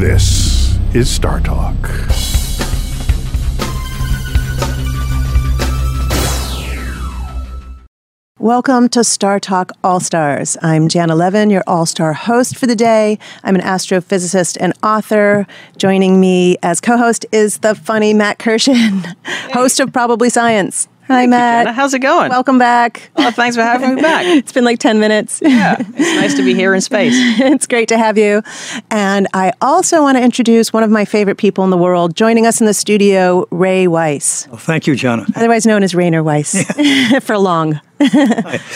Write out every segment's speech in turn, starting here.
This is Star Talk. Welcome to Star Talk All Stars. I'm Janna Levin, your all star host for the day. I'm an astrophysicist and author. Joining me as co host is the funny Matt Kirshen, host of Probably Science. Hi, Thank you, Matt. Jenna. How's it going? Welcome back. Oh, thanks for having me back. It's been like 10 minutes. Yeah, it's nice to be here in space. it's great to have you. And I also want to introduce one of my favorite people in the world. Joining us in the studio, Ray Weiss, Well, thank you, Janna. otherwise known as Rainer Weiss for long.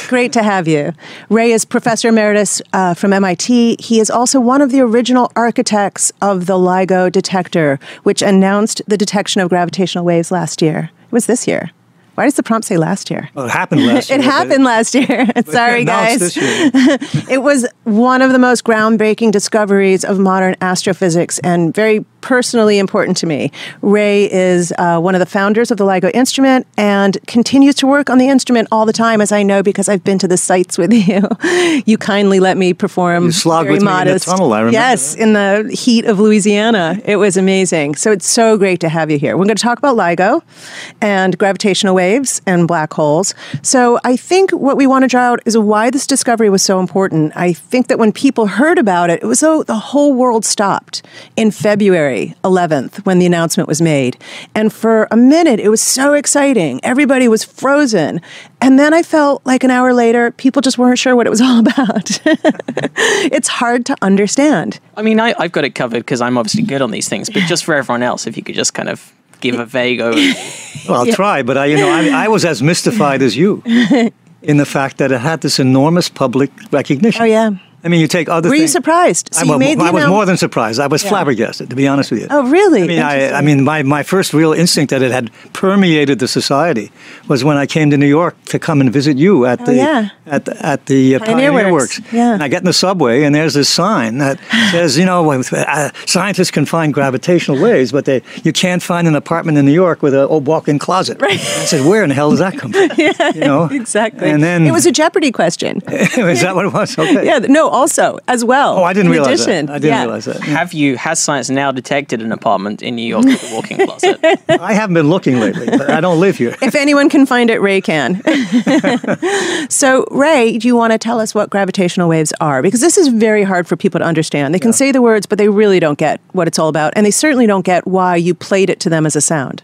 Great to have you. Ray is professor emeritus uh, from MIT. He is also one of the original architects of the LIGO detector, which announced the detection of gravitational waves last year. It was this year. Why does the prompt say last year? Well, it happened last year. It happened last year. Sorry, guys. It was one of the most groundbreaking discoveries of modern astrophysics and very personally important to me. Ray is uh, one of the founders of the LIGO instrument and continues to work on the instrument all the time, as I know because I've been to the sites with you. you kindly let me perform. You slogged very with me in the tunnel, I remember Yes, in the heat of Louisiana. It was amazing. So it's so great to have you here. We're going to talk about LIGO and gravitational waves and black holes. So I think what we want to draw out is why this discovery was so important. I think that when people heard about it, it was though the whole world stopped in February 11th when the announcement was made. And for a minute, it was so exciting. Everybody was frozen. And then I felt like an hour later, people just weren't sure what it was all about. it's hard to understand. I mean, I, I've got it covered because I'm obviously good on these things, but just for everyone else, if you could just kind of give a vague overview. Well, I'll try, but I, you know, I, I was as mystified as you in the fact that it had this enormous public recognition. Oh, yeah. I mean, you take other Were you surprised? So I, you wa- made the I was more than surprised. I was flabbergasted, to be honest with you. Oh, really? I mean, I, I mean, my, my first real instinct that it had permeated the society was when I came to New York to come and visit you at the Oh, yeah. at the, at the uh, Pioneer Pioneer, Works. Works. Yeah. And I get in the subway, and there's this sign that says, you know, uh, scientists can find gravitational waves, but they you can't find an apartment in New York with a old walk-in closet. Right. I said, where in the hell does that come from? yeah, you know, Exactly. And then it was a Jeopardy question. is that what it was? Okay. yeah, no, also, as well. Oh, I didn't in realize addition. that. I didn't yeah. realize that. Have you, has science now detected an apartment in New York with a walk-in closet? I haven't been looking lately, but I don't live here. If anyone can find it, Ray can. so, Ray, do you want to tell us what gravitational waves are? Because this is very hard for people to understand. They can say the words, but they really don't get what it's all about. And they certainly don't get why you played it to them as a sound.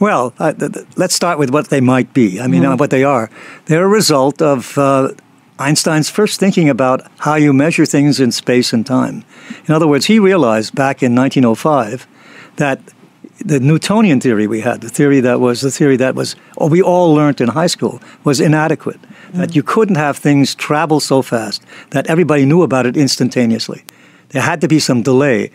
Well, uh, th- th- let's start with what they might be. I mean, uh, what they are. They're a result of uh, Einstein's first thinking about how you measure things in space and time. In other words, he realized back in 1905 that the Newtonian theory we had, the theory that was the theory that was oh, we all learned in high school, was inadequate. That you couldn't have things travel so fast that everybody knew about it instantaneously. There had to be some delay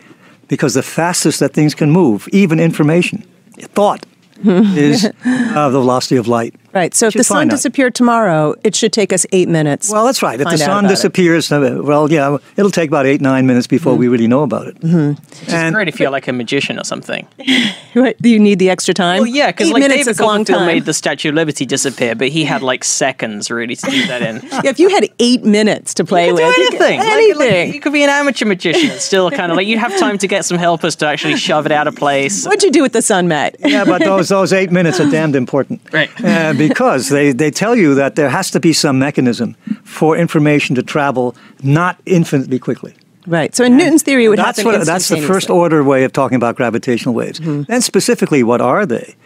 because the fastest that things can move, even information, thought, is uh, the velocity of light. Right. So, if the sun disappeared tomorrow, it should take us eight minutes. Well, that's right. If the sun about it. disappears, uh, well, yeah, it'll take about eight, nine minutes before we really know about it. Mm-hmm. It's great if you're like a magician or something. What, do you need the extra time? Well, yeah, because like minutes David is a Copperfield made the Statue of Liberty disappear, but he had like seconds really to do that in. yeah, if you had eight minutes to play You could with, do you could- anything. Like- anything. Like, you could be an amateur magician and still kind of like you'd have time to get some helpers to actually shove it out of place. What'd you do with the sun, Matt? yeah, but those those eight minutes are damned important, Right. Uh, because they they tell you that there has to be some mechanism for information to travel not infinitely quickly. Right. So in Newton's theory, it would that's happen what that's the first order way of talking about gravitational waves. Then specifically, what are they?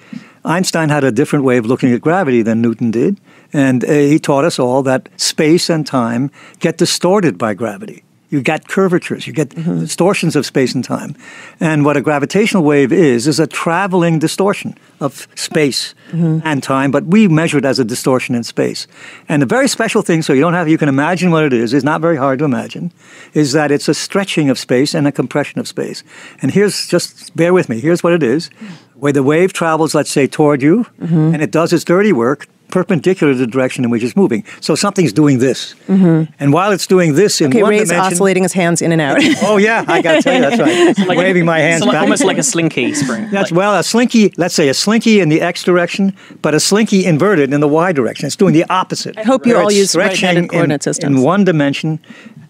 Einstein had a different way of looking at gravity than Newton did, and uh, he taught us all that space and time get distorted by gravity. You get curvatures, you get mm-hmm. distortions of space and time. And what a gravitational wave is, is a traveling distortion of space mm-hmm. and time, but we measure it as a distortion in space. And the very special thing, so you don't have, you can imagine what it is, it's not very hard to imagine, is that it's a stretching of space and a compression of space. And here's, just bear with me, here's what it is. Mm. Where the wave travels, let's say, toward you, mm-hmm. and it does its dirty work, perpendicular to the direction in which it's moving. So something's doing this. Mm-hmm. And while it's doing this in Okay, one Ray's dimension, oscillating his hands in and out. Oh yeah, I got to tell you that's right. Waving my hands like, back. almost like a slinky spring. That's Like- well, a slinky. Let's say a slinky in the x direction, but a slinky inverted in the y direction. It's doing the opposite. I hope you all use right-handed stretching in- coordinate systems. in one dimension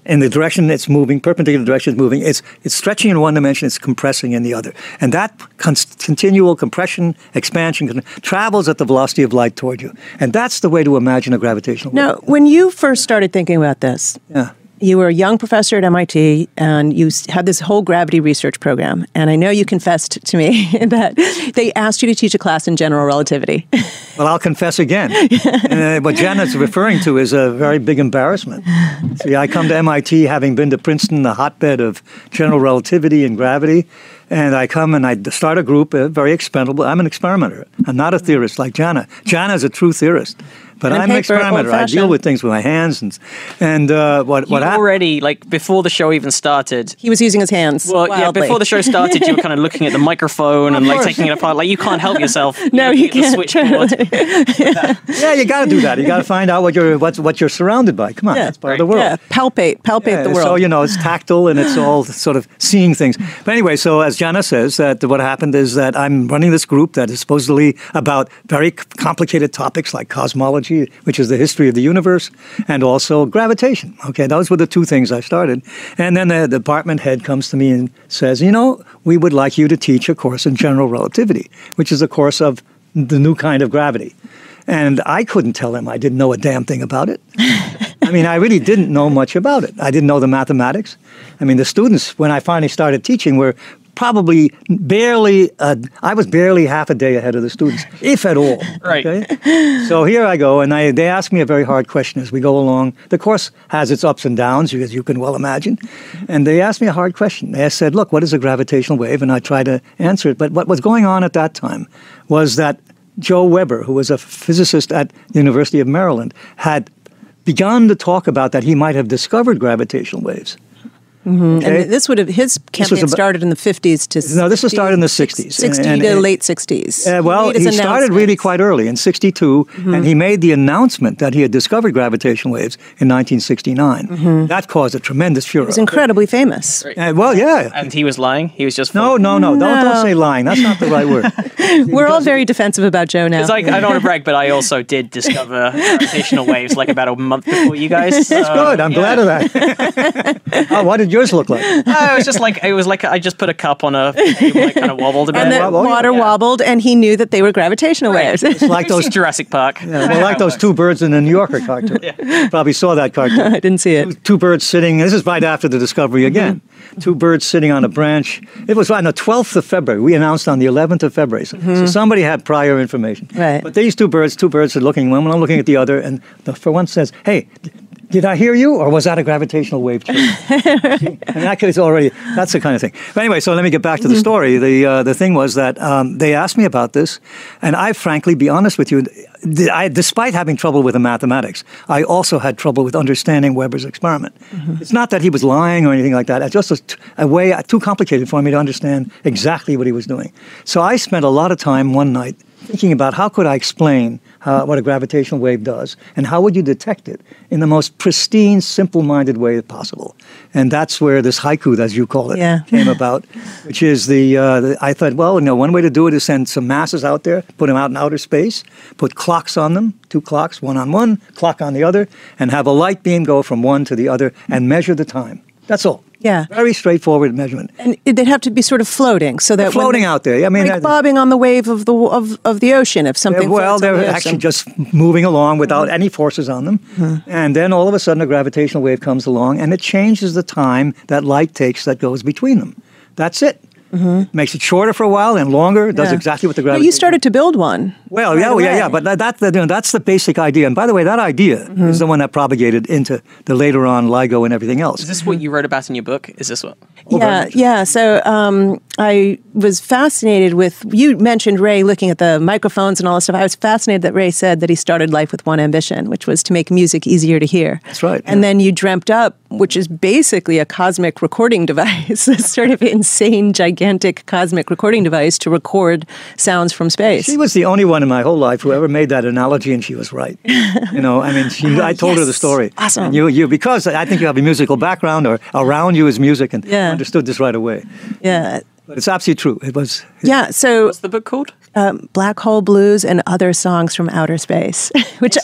in the direction it's moving, perpendicular direction it's moving. It's it's stretching in one dimension, it's compressing in the other, and that con- continual compression, expansion con- travels at the velocity of light toward you, and that's the way to imagine a gravitational wave. Now, when you first started thinking about this, Yeah. You were a young professor at MIT and you had this whole gravity research program. And I know you confessed to me that they asked you to teach a class in general relativity. Well, I'll confess again. uh, what Janna's referring to is a very big embarrassment. See, I come to MIT having been to Princeton, the hotbed of general relativity and gravity, and I come and I start a group, uh, very expendable. I'm an experimenter. I'm not a theorist like Janna. Janna is a true theorist. But On I'm an experimenter. I deal with things with my hands, and and uh, what You what hap- already like before the show even started. he was using his hands. Well, yeah, before the show started, you were kind of looking at the microphone and like taking it apart. Like you can't help yourself. No, You're you looking at the can't. switchboard. Yeah, you got to do that. You got to find out what you're what what you're surrounded by. Come on, Yeah. that's part of the world. Yeah, palpate, palpate Yeah, the world. So you know, it's tactile and it's all sort of seeing things. But anyway, so as Janna says, that what happened is that I'm running this group that is supposedly about very complicated topics like cosmology, which is the history of the universe, and also gravitation. Okay, those were the two things I started. And then the department head comes to me and says, you know, we would like you to teach a course in general relativity, which is a course of the new kind of gravity. And I couldn't tell him I didn't know a damn thing about it. I mean, I really didn't know much about it. I didn't know the mathematics. I mean, the students, when I finally started teaching, were probably barely, uh, I was barely half a day ahead of the students, if at all. Right. Okay? So here I go, and I, they ask me a very hard question as we go along. The course has its ups and downs, as you can well imagine. And they asked me a hard question. They said, Look, what is a gravitational wave? And I tried to answer it. But what was going on at that time was that Joe Weber, who was a physicist at the University of Maryland, had begun to talk about that he might have discovered gravitational waves. Okay? And this would have his campaign about- started in the 50s to No, this was started in the 60s. 60 And- to late 60s. Uh, well, made his he started really quite early in 62, and he made the announcement that he had discovered gravitational waves in 1969. That caused a tremendous furor. It was incredibly famous. Uh, well, yeah. And he was lying. He was just No, full- no, no. Don't, don't say lying. That's not the right word. We're all very defensive about Joe now. It's like I don't want to brag, but I also did discover gravitational waves like about a month before you guys. That's good. I'm glad of that. oh, what did yours look like? Oh, it was just like it was like I just put a cup on a table and kind of wobbled a bit. and the well, water yeah. wobbled, and he knew that they were gravitational waves. It's like those. Jurassic Park. Yeah, well, like those two birds in the New Yorker cartoon. yeah. Probably saw that cartoon. I didn't see it. two birds sitting. This is right after the discovery mm-hmm. again. Two birds sitting on a branch. It was on the 12th of February. We announced on the 11th of February. So, so mm-hmm. somebody had prior information. Right. But these two birds, two birds are looking one, one looking at the other, and the for one says, "Hey." Did I hear you, or was that a gravitational wave? too?" and that is already that's the kind of thing. But anyway, so let me get back to the story. The uh, the thing was that um, they asked me about this, and I frankly, be honest with you, I, despite having trouble with the mathematics, I also had trouble with understanding Weber's experiment. It's not that he was lying or anything like that. It's just a way uh, too complicated for me to understand exactly what he was doing. So I spent a lot of time one night thinking about how could I explain how, what a gravitational wave does and how would you detect it in the most pristine, simple-minded way possible. And that's where this haiku, as you call it, Yeah. came about, which is the, uh, the, I thought, well, know, one way to do it is send some masses out there, put them out in outer space, put clocks on them, two clocks, one on one, clock on the other, and have a light beam go from one to the other and measure the time. That's all. Yeah. Very straightforward measurement. And they'd have to be sort of floating, so that when floating out there. I mean, like uh, bobbing on the wave of the of, of the ocean. If something well, floats on they're the actually just moving along without mm-hmm. any forces on them. Mm-hmm. And then all of a sudden, a gravitational wave comes along and it changes the time that light takes that goes between them. That's it. Mm-hmm. Makes it shorter for a while and longer. It does Yeah. exactly what the No, gravity. you started to build one. Well, right yeah, well, yeah, yeah, but that, that, you know, that's the basic idea. And by the way, that idea Mm-hmm. is the one that propagated into the later on LIGO and everything else. Is this what you wrote about in your book? Is this what? Oh, yeah, yeah. So um, I was fascinated with you mentioned Ray looking at the microphones and all this stuff. I was fascinated that Ray said that he started life with one ambition, which was to make music easier to hear. That's right, And yeah. then you dreamt up, which is basically a cosmic recording device, this sort of insane, gigantic cosmic recording device to record sounds from space. She was the only one in my whole life who ever made that analogy, and she was right. You know, I mean, she, I oh, told her the story. Awesome. And you, you, because I think you have a musical background, or around you is music, and Yeah. understood this right away. yeah. But it's absolutely true. It was. Yeah. So What's the book called? Um, Black Hole Blues and other songs from outer space, which,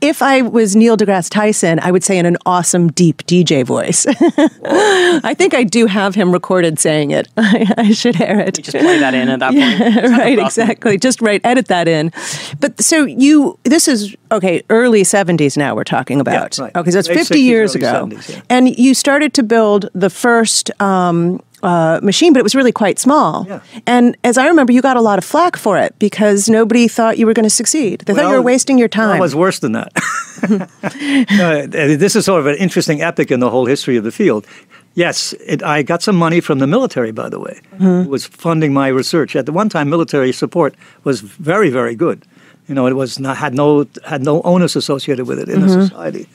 if I was Neil deGrasse Tyson, I would say in an awesome, deep DJ voice. I think I do have him recorded saying it. I, I should air it. Just play that in at that point. right, exactly. Just right, edit that in. But so you, this is okay, early 70s now we're talking about. right. Okay, so it's Late 50 60s, years ago. 70s, yeah. And you started to build the first um, uh, machine, but it was really quite small. Yeah. And as I remember, you got a lot of flack for it because nobody thought you were going to succeed. They thought you were wasting your Well, time. it was worse than that. Uh, this is sort of an interesting epic in the whole history of the field. Yes, it, I got some money from the military, by the way, Mm-hmm. who was funding my research. At the one time, military support was very, very good. You know, it was not, had no had no onus associated with it in Mm-hmm. the society.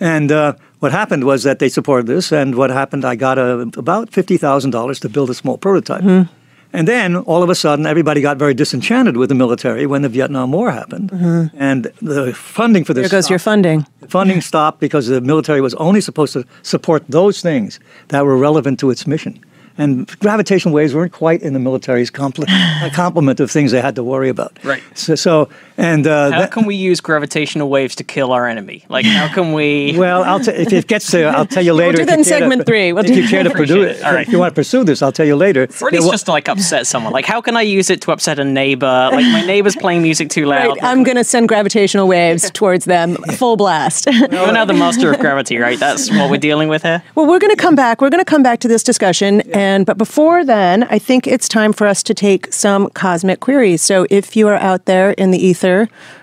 And uh, what happened was that they supported this, and what happened, I got a, about fifty thousand dollars to build a small prototype. Mm-hmm. And then all of a sudden, everybody got very disenchanted with the military when the Vietnam War happened, and the funding for this Mm-hmm. there goes your stopped. funding. funding stopped because the military was only supposed to support those things that were relevant to its mission. And gravitational waves weren't quite in the military's compl- complement of things they had to worry about. Right. So, so and uh, How that- can we use gravitational waves to kill our enemy? Like, how can we? well, I'll t- if it gets to, I'll tell you later. do if that you in care to- segment three. We'll if do- you care to pursue it, it. All right. if you want to pursue this, I'll tell you later. Or at Yeah, least well- just to like upset someone. Like, how can I use it to upset a neighbor? Like, my neighbor's playing music too loud. Right, I'm going to send gravitational waves towards them, full blast. You're now the master of gravity, right? That's what we're dealing with here. Well, we're going to come back. We're going to come back to this discussion, and but before then, I think it's time for us to take some cosmic queries. So, if you are out there in the ether,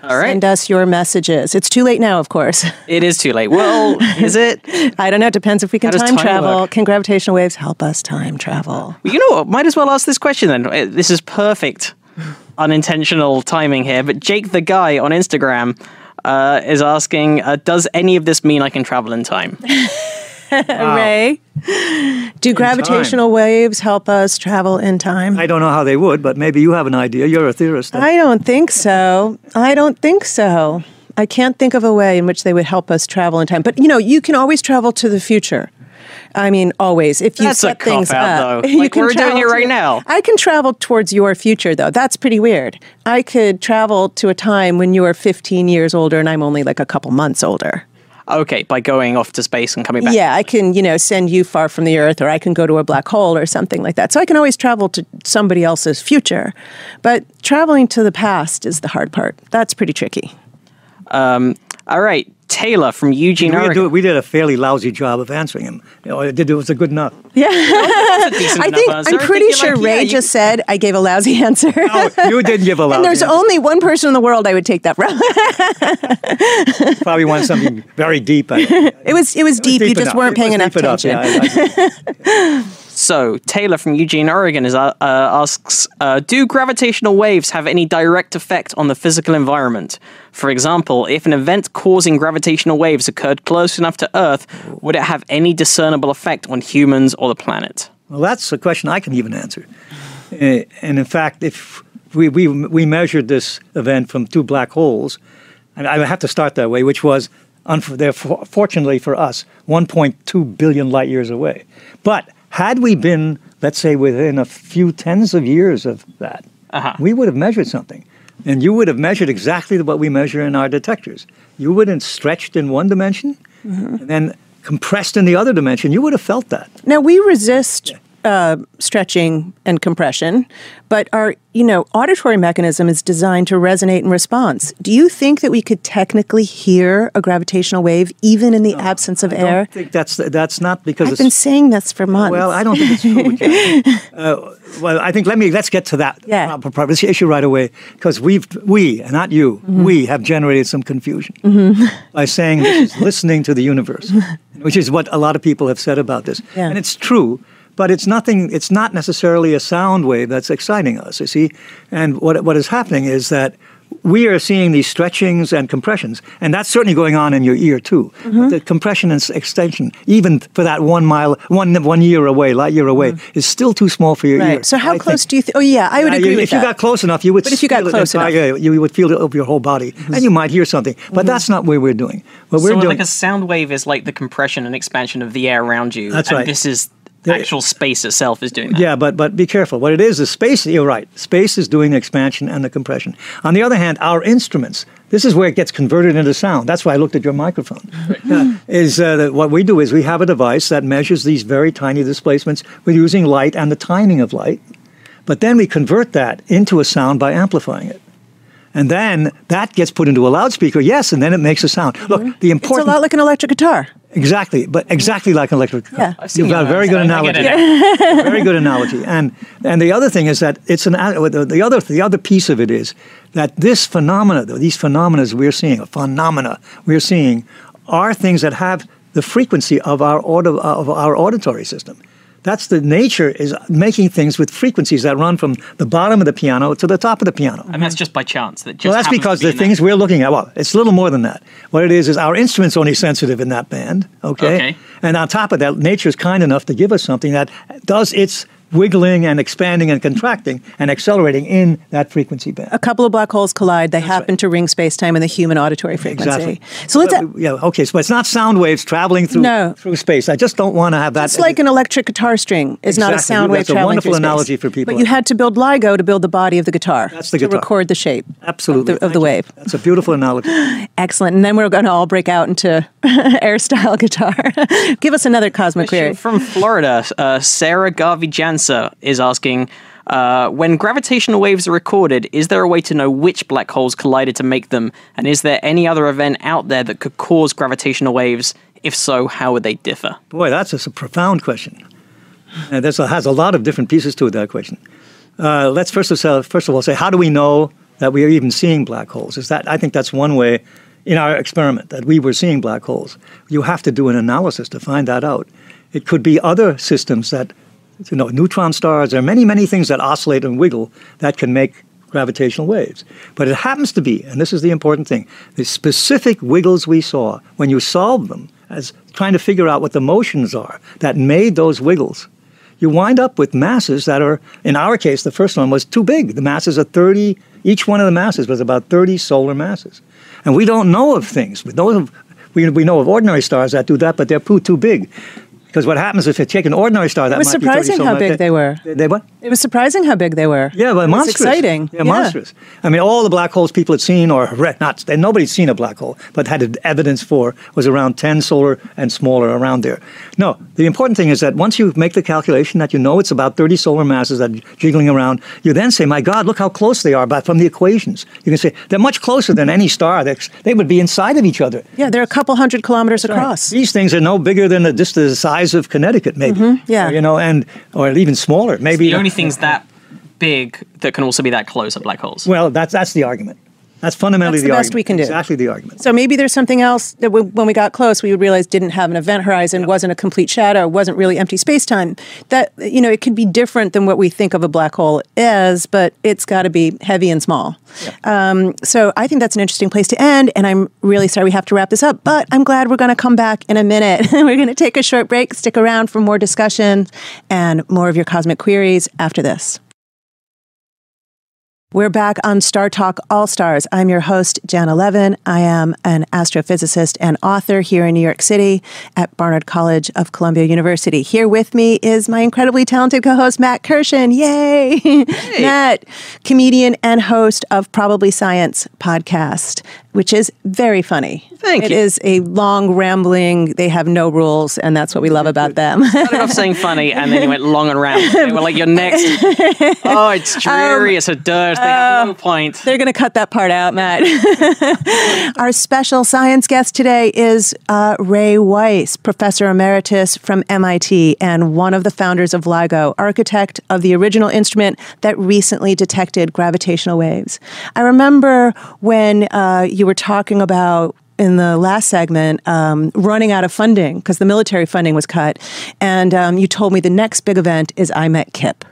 All right. send us your messages. It's too late now, of course. It is too late. Well, is it? I don't know. It depends if we can time time travel. work? Can gravitational waves help us time travel? You know what? Might as well ask this question then. Uh, This is perfect unintentional timing here. But Jake the guy on Instagram uh, is asking, uh, does any of this mean I can travel in time? Ray, do gravitational waves help us travel in time? I don't know how they would, but maybe you have an idea. You're a theorist. I don't think so. I don't think so. I can't think of a way in which they would help us travel in time. But you know, you can always travel to the future. I mean, always. If you That's set things cop-out, up, though. you Like, can we're doing it right now. I can travel towards your future, though. That's pretty weird. I could travel to a time when you are 15 years older and I'm only like a couple months older. Okay, by going off to space and coming back. Yeah, I can, you know, send you far from the earth or I can go to a black hole or something like that. So I can always travel to somebody else's future. But traveling to the past is the hard part. That's pretty tricky. Um, all right, Taylor from Eugene, we, Oregon. did, we did a fairly lousy job of answering him. You know, it, did, it was a good enough. Decent I enough think answer. I'm pretty sure like, Ray yeah, you- just said I gave a lousy answer. Oh, you didn't give a lousy and there's answer. only one person in the world I would take that from. Probably want something very deep. I- it was it was deep. you deep just enough. weren't paying enough deep enough, attention. yeah, I- I- So Taylor from Eugene, Oregon, is uh, uh, asks: uh, Do gravitational waves have any direct effect on the physical environment? For example, if an event causing gravitational waves occurred close enough to Earth, would it have any discernible effect on humans or the planet? Well, that's a question I can even answer. Uh, and in fact, if we, we, we measured this event from two black holes, and I have to start that way, which was, unf- they're for- fortunately for us, 1.2 billion light years away. But had we been, let's say, within a few tens of years of that, Uh-huh. we would have measured something. And you would have measured exactly what we measure in our detectors. You would have stretched in one dimension and then compressed in the other dimension. You would have felt that. Now we resist uh, stretching and compression, but our you know auditory mechanism is designed to resonate in response. Do you think that we could technically hear a gravitational wave even in the absence of I air? don't think that's that's not because I've been saying this for months. well. I don't think it's true. Uh, well, I think let me let's get to that Yeah. this issue right away because we've we not you Mm-hmm. we have generated some confusion by saying this is listening to the universe, which is what a lot of people have said about this, Yeah. and it's true. But it's nothing. It's not necessarily a sound wave that's exciting us. You see, and what what is happening is that we are seeing these stretchings and compressions, and that's certainly going on in your ear too. Mm-hmm. The compression and extension, even for that one mile, one one year away, light year away, is still too small for your ear. Mm-hmm. So how I close think. do you? Th- oh yeah, I would Uh, agree you- with if that. you got close enough, you would. But if you got feel it close enough. Mm-hmm. yeah, you would feel it over your whole body, and you might hear something. But that's not what we're doing. What we're so, doing. like a sound wave is like the compression and expansion of the air around you. That's and right. This is actual space itself is doing that. Yeah, but but be careful. What it is is space. You're right. Space is doing the expansion and the compression. On the other hand, our instruments. This is where it gets converted into sound. That's why I looked at your microphone. Is uh, that what we do is we have a device that measures these very tiny displacements. We're using light and the timing of light, but then we convert that into a sound by amplifying it. And then that gets put into a loudspeaker, yes, and then it makes a sound. Look, the important. It's a lot like an electric guitar. Exactly, but exactly like an electric car. Yeah. I've You've got a very good analogy. very good analogy. And and the other thing is that it's an uh, the the other the other piece of it is that this phenomena, these phenomena we're seeing, phenomena we're seeing, are things that have the frequency of our audio, of our auditory system. That's the nature is making things with frequencies that run from the bottom of the piano to the top of the piano. And that's just by chance. That just Well, that's because be the in that- things we're looking at, well, it's a little more than that. What it is is our instrument's only sensitive in that band, okay? Okay. And on top of that, nature's kind enough to give us something that does its wiggling and expanding and contracting and accelerating in that frequency band. A couple of black holes collide. They happen to ring space time in the human auditory frequency. Exactly. So let's. But, yeah, okay, so it's not sound waves traveling through No. through space. I just don't want to have that. It's like an electric guitar string is not a Exactly. sound wave That's a traveling wonderful through space. analogy for people. But you had to build LIGO to build the body of the guitar. That's the to guitar. record the shape. Absolutely. Of the, of the Thank you. wave. That's a beautiful analogy. Excellent. And then we're going to all break out into air style guitar. Give us another cosmic Question query. From Florida, uh, Sarah Garvey Is asking uh, When gravitational waves are recorded, is there a way to know which black holes collided to make them? And is there any other event out there that could cause gravitational waves? If so, how would they differ? Boy, that's just a profound question. And this has a lot of different pieces to it, that question. Uh, let's first of, all, first of all say, how do we know that we are even seeing black holes? Is that I think that's one way in our experiment that we were seeing black holes. You have to do an analysis to find that out. It could be other systems that, you know, neutron stars. There are many, many things that oscillate and wiggle that can make gravitational waves. But it happens to be, and this is the important thing, the specific wiggles we saw when you solve them as trying to figure out what the motions are that made those wiggles you wind up with masses that are, in our case, the first one was too big. The masses are 30, each one of the masses was about 30 solar masses. And we don't know of things. We know of, we, we know of ordinary stars that do that, but they're too, too big. Because what happens if you take an ordinary star that It was surprising how big they were. They, they what? It was surprising how big they were. Yeah, but it monstrous. exciting. Yeah, monstrous. I mean, all the black holes people had seen, or not, nobody's seen a black hole, but had evidence for, was around 10 solar and smaller around there. No, the important thing is that once you make the calculation that you know it's about 30 solar masses that are jiggling around, you then say, my God, look how close they are but from the equations. You can say, they're much closer than any star. They're, they would be inside of each other. Yeah, they're a couple hundred kilometers across. These things are no bigger than the, just the size of Connecticut, maybe. Mm-hmm. yeah. Or, you know, and or even smaller. Maybe The only things that big that can also be that close are black holes. Well, that's that's the argument. That's fundamentally That's the the, best argument. we can do. Exactly the argument. So maybe there's something else that we, when we got close, we would realize didn't have an event horizon, wasn't a complete shadow, wasn't really empty space time. That you know, it could be different than what we think of a black hole as, but it's got to be heavy and small. Um, so I think that's an interesting place to end. And I'm really sorry we have to wrap this up, but I'm glad we're going to come back in a minute. we're going to take a short break. Stick around for more discussion and more of your cosmic queries after this. We're back on Star Talk All Stars. I'm your host, Janna Levin. I am an astrophysicist and author here in New York City at Barnard College of Columbia University. Here with me is my incredibly talented co host, Matt Kirshen. Yay! Matt, comedian and host of Probably Science podcast, which is very funny. Thank It you. is a long, rambling, they have no rules, and that's what we love about them. started off saying funny and then you went long and round. They were like, you're next. Oh, it's dreary. it's a dirt. They have no point. They're going to cut that part out, Matt. Our special science guest today is uh, Ray Weiss, professor emeritus from MIT and one of the founders of LIGO, architect of the original instrument that recently detected gravitational waves. I remember when uh, you were talking about in the last segment, um, running out of funding because the military funding was cut, and um, you told me the next big event is I met Kip.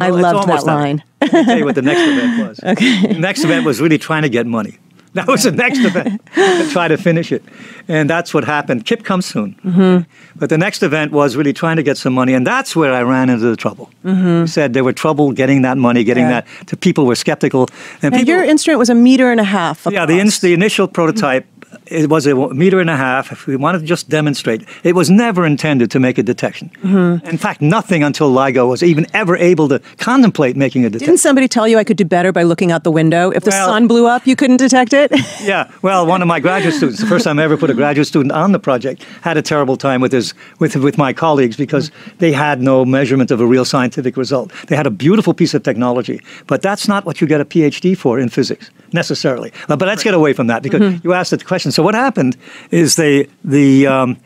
I Well, it's loved that line. Let me tell you what the next event was. okay. The next event was really trying to get money. That was the next event to try to finish it. And that's what happened. Kip comes soon. Mm-hmm. But the next event was really trying to get some money. And that's where I ran into the trouble. Mm-hmm. said there were trouble getting that money, getting Yeah. that. To people were skeptical. And Now, people, your instrument was a meter and a half. yeah, the, across. ins- the initial prototype it was a meter and a half. If we wanted to just demonstrate, it was never intended to make a detection. Mm-hmm. In fact, nothing until LIGO was even ever able to contemplate making a detection. Didn't somebody tell you I could do better by looking out the window? If the Well- sun blew up, you couldn't detect it? Yeah, well, one of my graduate students, the first time I ever put a graduate student on the project, had a terrible time with his with with my colleagues because they had no measurement of a real scientific result. They had a beautiful piece of technology, but that's not what you get a PhD for in physics necessarily. Uh, But let's get away from that because you asked the question. So what happened is they the um,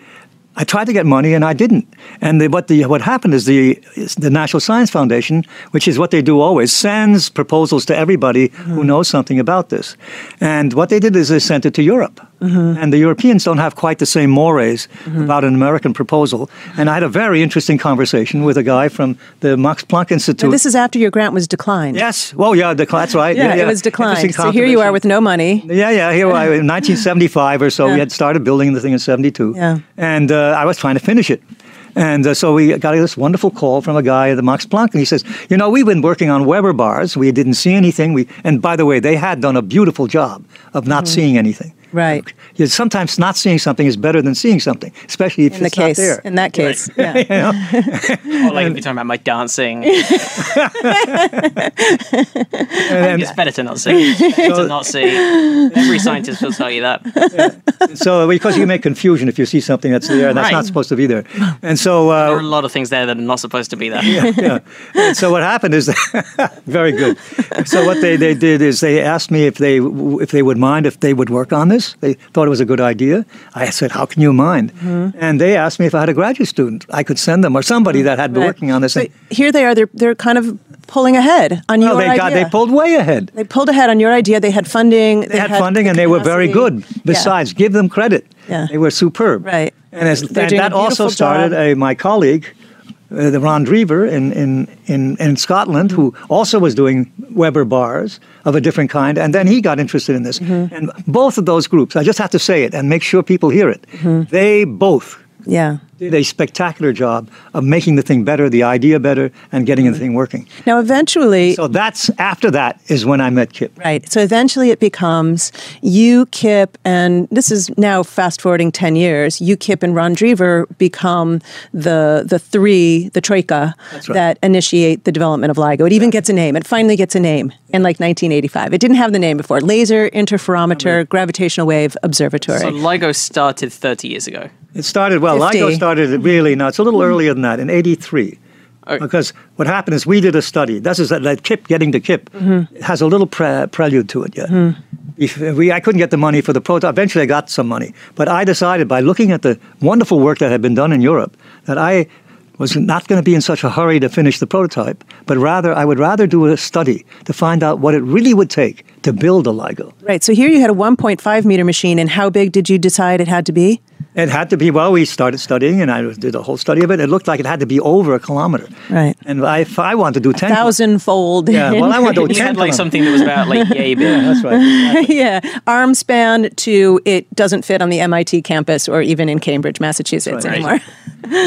I tried to get money and I didn't. And the, what the what happened is the is the National Science Foundation, which is what they do always, sends proposals to everybody who knows something about this. And what they did is they sent it to Europe. And the Europeans don't have quite the same mores about an American proposal. And I had a very interesting conversation with a guy from the Max Planck Institute. And this is after your grant was declined. yes. Well, yeah, the, that's right. Yeah, it was declined. So here you are with no money. Yeah, yeah. Here I, in 1975 or so, we had started building the thing in 72. Yeah. And uh, I was trying to finish it. And uh, so we got this wonderful call from a guy at the Max Planck, and he says, "You know, we've been working on Weber bars. We didn't see anything. We, and by the way, they had done a beautiful job of not seeing anything. Right. You- sometimes not seeing something is better than seeing something, especially if In the it's case. not there. In that case. Yeah. Or like if you're talking about my dancing. And- it's better to not see. It's better to not see. Every scientist will tell you that. so because you make confusion if you see something that's there and that's Right. not supposed to be there. And so uh, There are a lot of things there that are not supposed to be there. yeah. And so what happened is very good. So what they, they did is they asked me if they if they would mind if they would work on this. They thought it was a good idea. I said, "How can you mind?" Hmm. And they asked me if I had a graduate student I could send them or somebody hmm. that had been Right. working on this. So here they are. They're, they're kind of pulling ahead on your they idea. got they pulled way ahead. They pulled ahead on your idea. They had funding. They had funding and they were very good. Besides, give them credit. Yeah. They were superb. Right. And, as, and that also started a, my colleague, uh, the Ron Drever in, in, in, in Scotland, who also was doing Weber bars of a different kind. And then he got interested in this. Mm-hmm. And both of those groups, I just have to say it and make sure people hear it, Mm-hmm. they both Yeah. Did a spectacular job of making the thing better, the idea better, and getting the thing working. Now, eventually, So that's after that is when I met Kip. Right. So eventually it becomes you, Kip, and this is now fast forwarding 10 years, you, Kip, and Ron Drever become the the three, the troika, right. that initiate the development of LIGO. It even gets a name. It finally gets a name in like 1985. It didn't have the name before Laser Interferometer Gravitational Wave Observatory. So LIGO started 30 years ago. It started well. 50. LIGO started really mm. no, it's a little mm. earlier than that in '83. Oh. Because what happened is we did a study. This is that, that Kip getting to Kip it has a little pre- prelude to it. Yeah, mm. if we I couldn't get the money for the prototype. Eventually, I got some money, but I decided by looking at the wonderful work that had been done in Europe that I was not going to be in such a hurry to finish the prototype, but rather I would rather do a study to find out what it really would take to build a LIGO. right. So here you had a 1.5 meter machine, and how big did you decide it had to be? It had to be, well, we started studying and I did a whole study of it. It looked like it had to be over a kilometer. Right. And I, if I wanted to do 10. Thousandfold. Yeah, well, I want to do You 10. had like something that was about like yay big. That's right. yeah, arm span to it doesn't fit on the MIT campus or even in Cambridge, Massachusetts right. anymore.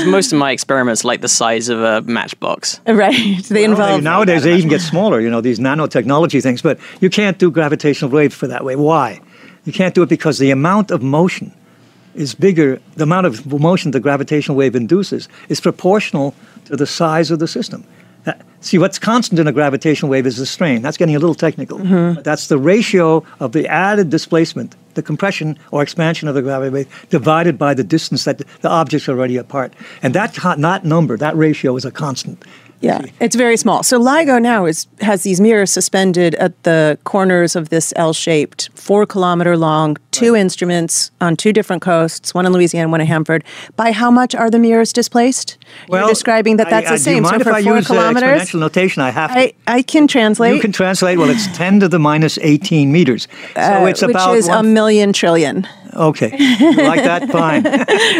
Most of my experiments like the size of a matchbox. right. They involve Nowadays, they even get smaller, you know, these nanotechnology things, but you can't do gravitational waves for that way. Why? You can't do it because the amount of motion is bigger, the amount of motion the gravitational wave induces is proportional to the size of the system. That- See, what's constant in a gravitational wave is the strain. That's getting a little technical. Mm-hmm. But that's the ratio of the added displacement, the compression or expansion of the gravity wave, divided by the distance that the objects are already apart. And that, that number, that ratio is a constant. Yeah, it's very small. So LIGO now is has these mirrors suspended at the corners of this L-shaped, four kilometer long, two instruments on two different coasts, one in Louisiana, one in Hanford. By how much are the mirrors displaced? You're describing that that's I- the same. Do you mind so if for I four use uh, kilometers, exponential notation? I have to. I, I can translate. you can translate. Well, it's 10 to the minus 18 meters. So uh, it's which about is a one, million trillion, okay. You like that? Fine.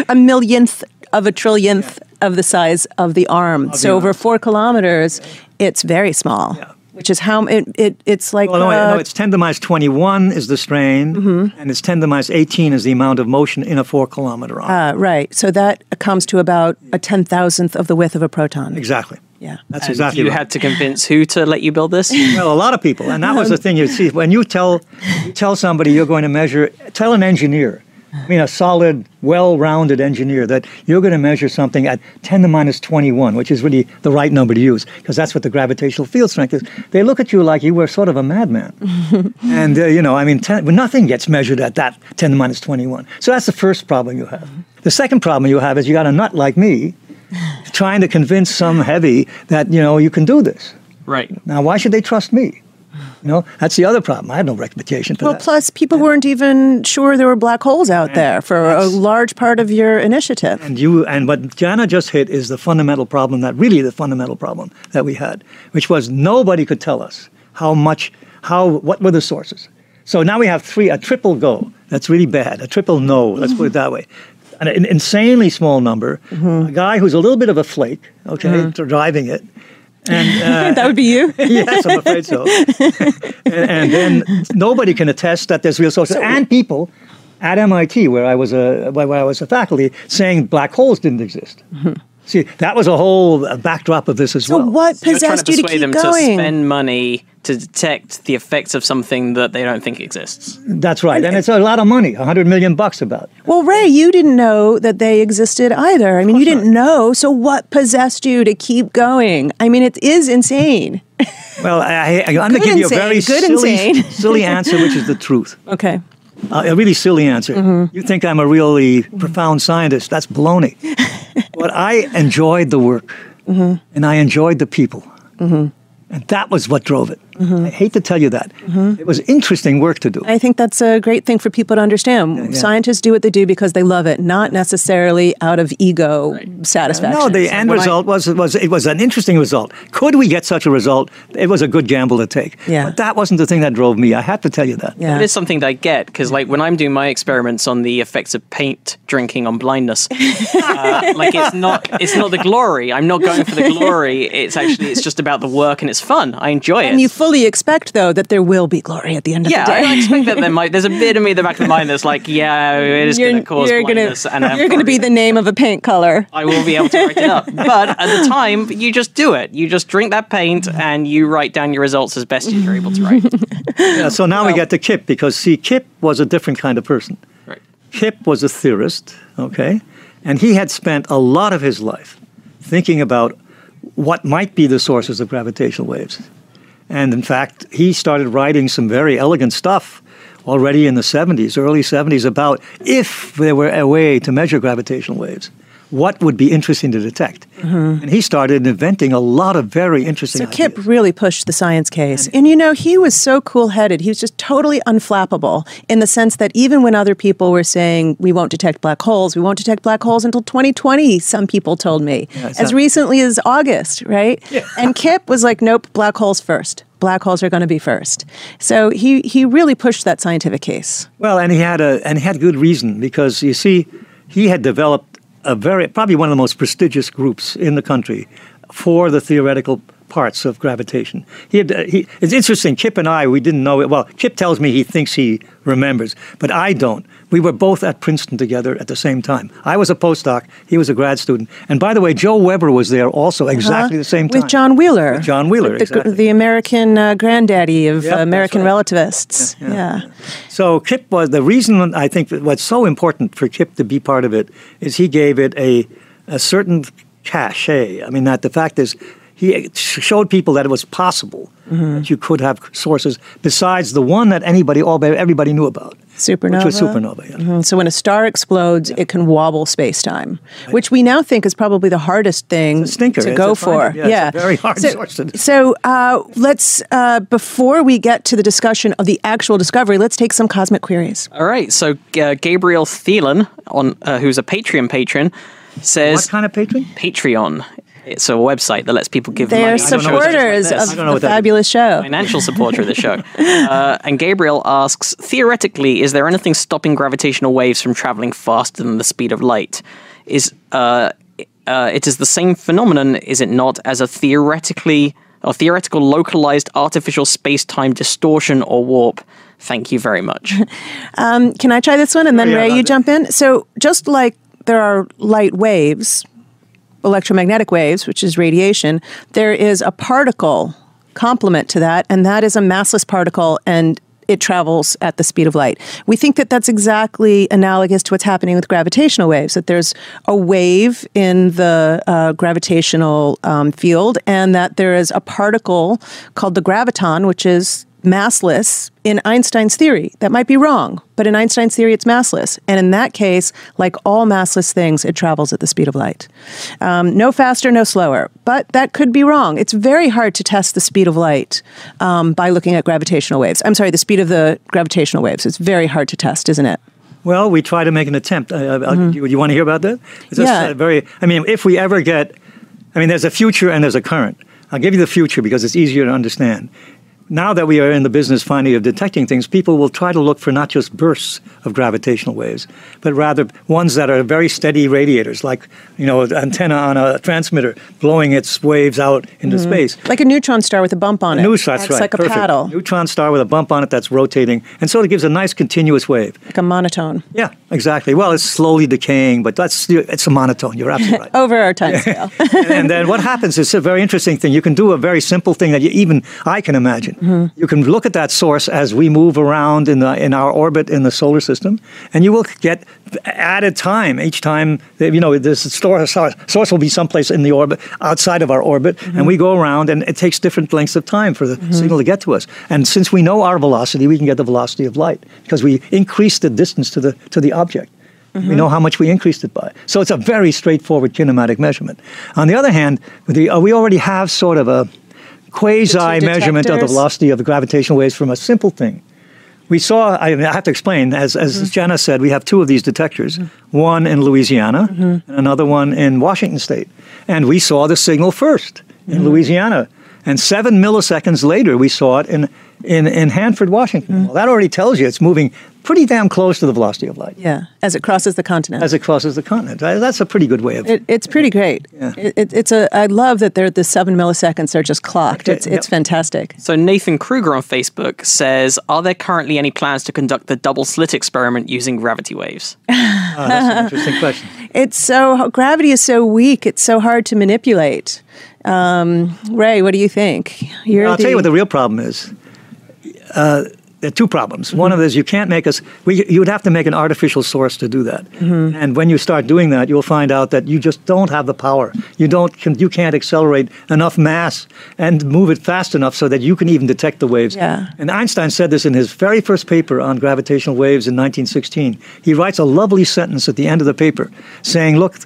a millionth of a trillionth of the size of the arm. so arm. over four kilometers, it's very small. Which is how it, it it's like Well, no, uh, no, it's 10 to the minus 21 is the strain, Mm-hmm. and it's 10 to the minus 18 is the amount of motion in a four kilometer arm. Uh, right. So that comes to about a ten thousandth of the width of a proton. exactly. Yeah. That's And exactly you right. had to convince who to let you build this? Well, a lot of people, and that was the thing. You see, when you tell you tell somebody you're going to measure, tell an engineer, I mean, a solid, well-rounded engineer that you're going to measure something at 10 to minus 21, which is really the right number to use because that's what the gravitational field strength is. They look at you like you were sort of a madman, and uh, you know, I mean, 10, nothing gets measured at that 10 to minus 21. So that's the first problem you have. The second problem you have is you got a nut like me. Trying to convince some heavy that you know you can do this. right. Now, why should they trust me? You know, that's the other problem. I had no reputation for Well, that. plus people weren't even sure there were black holes out there for a large part of your initiative. and you and what Janna just hit is the fundamental problem that really the fundamental problem that we had, which was nobody could tell us how much, how what were the sources. So now we have three, a triple go. That's really bad. A triple no. Let's put it that way. An, an insanely small number. Mm-hmm. A guy who's a little bit of a flake. Okay, mm-hmm. driving it. And uh, that would be you. yes, I'm afraid so. and, and then nobody can attest that there's real sources. and people at MIT, where I was a where I was a faculty, saying black holes didn't exist. See, that was a whole uh, backdrop of this as So well. what You're trying to possessed you to keep them to going? spend money to detect the effects of something that they don't think exists. That's right, and it's a lot of money, a hundred million bucks about. Well, Ray, you didn't know that they existed either. I mean, you didn't know. So what possessed you to keep going? I mean, it is insane. Well, I, I, I'm going to Good give you a very good silly, insane. silly answer, which is the truth. Okay. Uh, a really silly answer. Mm-hmm. You think I'm a really profound scientist? That's baloney. but I enjoyed the work, Mm-hmm. and I enjoyed the people, and that was what drove it. Mm-hmm. I hate to tell you that. It was interesting work to do. I think that's a great thing for people to understand. yeah. Scientists do what they do because they love it, not necessarily out of ego satisfaction. no, the end when I- result was was it was an interesting result. Could we get such a result? It was a good gamble to take. Yeah. But that wasn't the thing that drove me. I have to tell you that. Yeah. It is something that I get because, like, when I'm doing my experiments on the effects of paint drinking on blindness, uh, like it's not it's not the glory. I'm not going for the glory. It's actually it's just about the work and it's fun. I enjoy it. And you fully expect, though, that there will be glory at the end of yeah, the day. I expect that there might. There's a bit of me in the back of the mind that's like, yeah, it is going to cause you're gonna, blindness, and I'm you're gonna be the name of a paint color. I will be able to write it up. But at the time, you just do it. You just drink that paint and you write down your results as best you're able to write. Yeah, so now we get to Kip because see, Kip was a different kind of person. Kip was a theorist, okay, and he had spent a lot of his life thinking about what might be the sources of gravitational waves. And in fact, he started writing some very elegant stuff already in the 70s, early 70s, about if there were a way to measure gravitational waves, what would be interesting to detect. Mm-hmm. And he started inventing a lot of very interesting things. So Kip ideas. really pushed the science case. And you know, he was so cool headed. He was just totally unflappable in the sense that even when other people were saying, we won't detect black holes, we won't detect black holes until 2020, some people told me, it's as not- recently as August, right? And Kip was like, nope, black holes first. Black holes are going to be first. So he, he really pushed that scientific case. Well, and he had a and he had good reason because you see, he had developed a very probably one of the most prestigious groups in the country for the theoretical parts of gravitation. He had, uh, he, it's interesting. Kip and I, we didn't know it. Well, Kip tells me he thinks he remembers, but I don't. We were both at Princeton together at the same time. I was a postdoc. He was a grad student. And by the way, Joe Weber was there also exactly Huh? the same time. With John Wheeler. With John Wheeler, the, exactly. the American uh, granddaddy of Yep, American right. relativists. yeah. So Kip was the reason I think what's so important for Kip to be part of it is he gave it a a certain cachet. I mean, that the fact is he showed people that it was possible that you could have sources besides the one that anybody all everybody knew about, Supernova. which was supernova. Yeah. Mhm. So when a star explodes, it can wobble space time, which we now think is probably the hardest thing It's a stinker. to It's go a for. it. Yeah, it's a very hard so, source to. So uh, let's, uh, before we get to the discussion of the actual discovery, let's take some cosmic queries. All right. So uh, Gabriel Thielen, on uh, who's a Patreon patron, says What kind of patron? Patreon. It's a website that lets people give They money are to shows like supporters of don't the what that is. fabulous show. financial supporter of the show. Uh, and Gabriel asks theoretically, is there anything stopping gravitational waves from traveling faster than the speed of light? Is uh, uh, it is the same phenomenon, is it not, as a theoretically or theoretical localized artificial space-time distortion or warp? Thank you very much. Can I try this one and then Yeah, Ray, you do- jump in? So just like there are light waves, electromagnetic waves, which is radiation, there is a particle complement to that, and that is a massless particle, and it travels at the speed of light. We think that that's exactly analogous to what's happening with gravitational waves, that there's a wave in the uh, gravitational um, field, and that there is a particle called the graviton, which is massless in Einstein's theory. That might be wrong, but in Einstein's theory, it's massless. And in that case, like all massless things, it travels at the speed of light. Um, no faster, no slower. But that could be wrong. It's very hard to test the speed of light um, by looking at gravitational waves. I'm sorry, the speed of the gravitational waves. It's very hard to test, isn't it? Well, we try to make an attempt. Uh, mm-hmm. you, you, want to hear about that? It's yeah. very. I mean, if we ever get, I mean, there's a future and there's a current. I'll give you the future because it's easier to understand now that we are in the business finally of detecting things, people will try to look for not just bursts of gravitational waves, but rather ones that are very steady radiators, like you know, an antenna on a transmitter blowing its waves out into mm-hmm. space, like a neutron star with a bump on a it. Neutron, that's right. like a Perfect. paddle. Neutron star with a bump on it that's rotating, and so it gives a nice continuous wave, like a monotone. Yeah, exactly. Well, it's slowly decaying, but that's it's a monotone. You're absolutely right. Over our time scale. and then what happens is a very interesting thing. You can do a very simple thing that you, even I can imagine. Mm-hmm. You can look at that source as we move around in the in our orbit in the solar system, and you will get added time each time. You know, this source will be someplace in the orbit outside of our orbit, mm-hmm. and we go around, and it takes different lengths of time for the mm-hmm. signal to get to us. And since we know our velocity, we can get the velocity of light because we increase the distance to the to the object. Mm-hmm. We know how much we increased it by. So it's a very straightforward kinematic measurement. On the other hand, the, uh, we already have sort of a quasi measurement of the velocity of the gravitational waves from a simple thing. We saw, I have to explain, as, as mm-hmm. Janna said, we have two of these detectors, mm-hmm. one in Louisiana mm-hmm. and another one in Washington State. And we saw the signal first in mm-hmm. Louisiana. And seven milliseconds later, we saw it in, in, in Hanford, Washington. Mm-hmm. Well, that already tells you it's moving pretty damn close to the velocity of light. Yeah, as it crosses the continent. As it crosses the continent. That's a pretty good way of. It, it's pretty great. Yeah. It, it's a. I love that they're the seven milliseconds are just clocked. It's it's fantastic. So Nathan Kruger on Facebook says, "Are there currently any plans to conduct the double slit experiment using gravity waves?" oh, that's an interesting question. It's so gravity is so weak. It's so hard to manipulate. Um, Ray, what do you think? Well, I'll the, tell you what the real problem is. Uh, there are two problems. Mm-hmm. One of them is you can't make us. We, you would have to make an artificial source to do that. Mm-hmm. And when you start doing that, you'll find out that you just don't have the power. You don't. Can, you can't accelerate enough mass and move it fast enough so that you can even detect the waves. Yeah. And Einstein said this in his very first paper on gravitational waves in 1916. He writes a lovely sentence at the end of the paper, saying, "Look."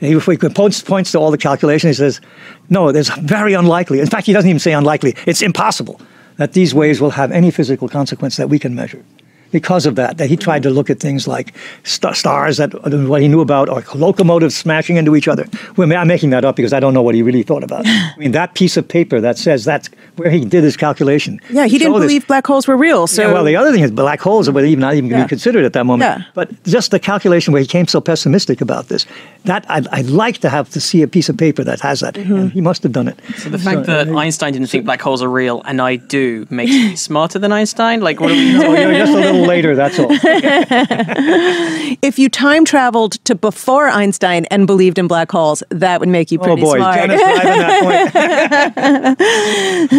He, he points, points to all the calculations. He says, "No, it's very unlikely. In fact, he doesn't even say unlikely. It's impossible that these waves will have any physical consequence that we can measure because of that, that he tried to look at things like st- stars that what he knew about, or locomotives smashing into each other. Well, I'm making that up because I don't know what he really thought about. I mean, that piece of paper that says that's where he did his calculation. Yeah, he didn't believe black holes were real. So yeah, well, the other thing is black holes were even not even yeah. be considered at that moment. Yeah. But just the calculation where he came so pessimistic about this, that I'd, I'd like to have to see a piece of paper that has that. Mm-hmm. he must have done it. So the fact so, that uh, Einstein didn't think black holes are real and I do makes me smarter than Einstein. Like what are we? no, you're just a little later. That's all. if you time traveled to before Einstein and believed in black holes, that would make you pretty oh boy, smart. that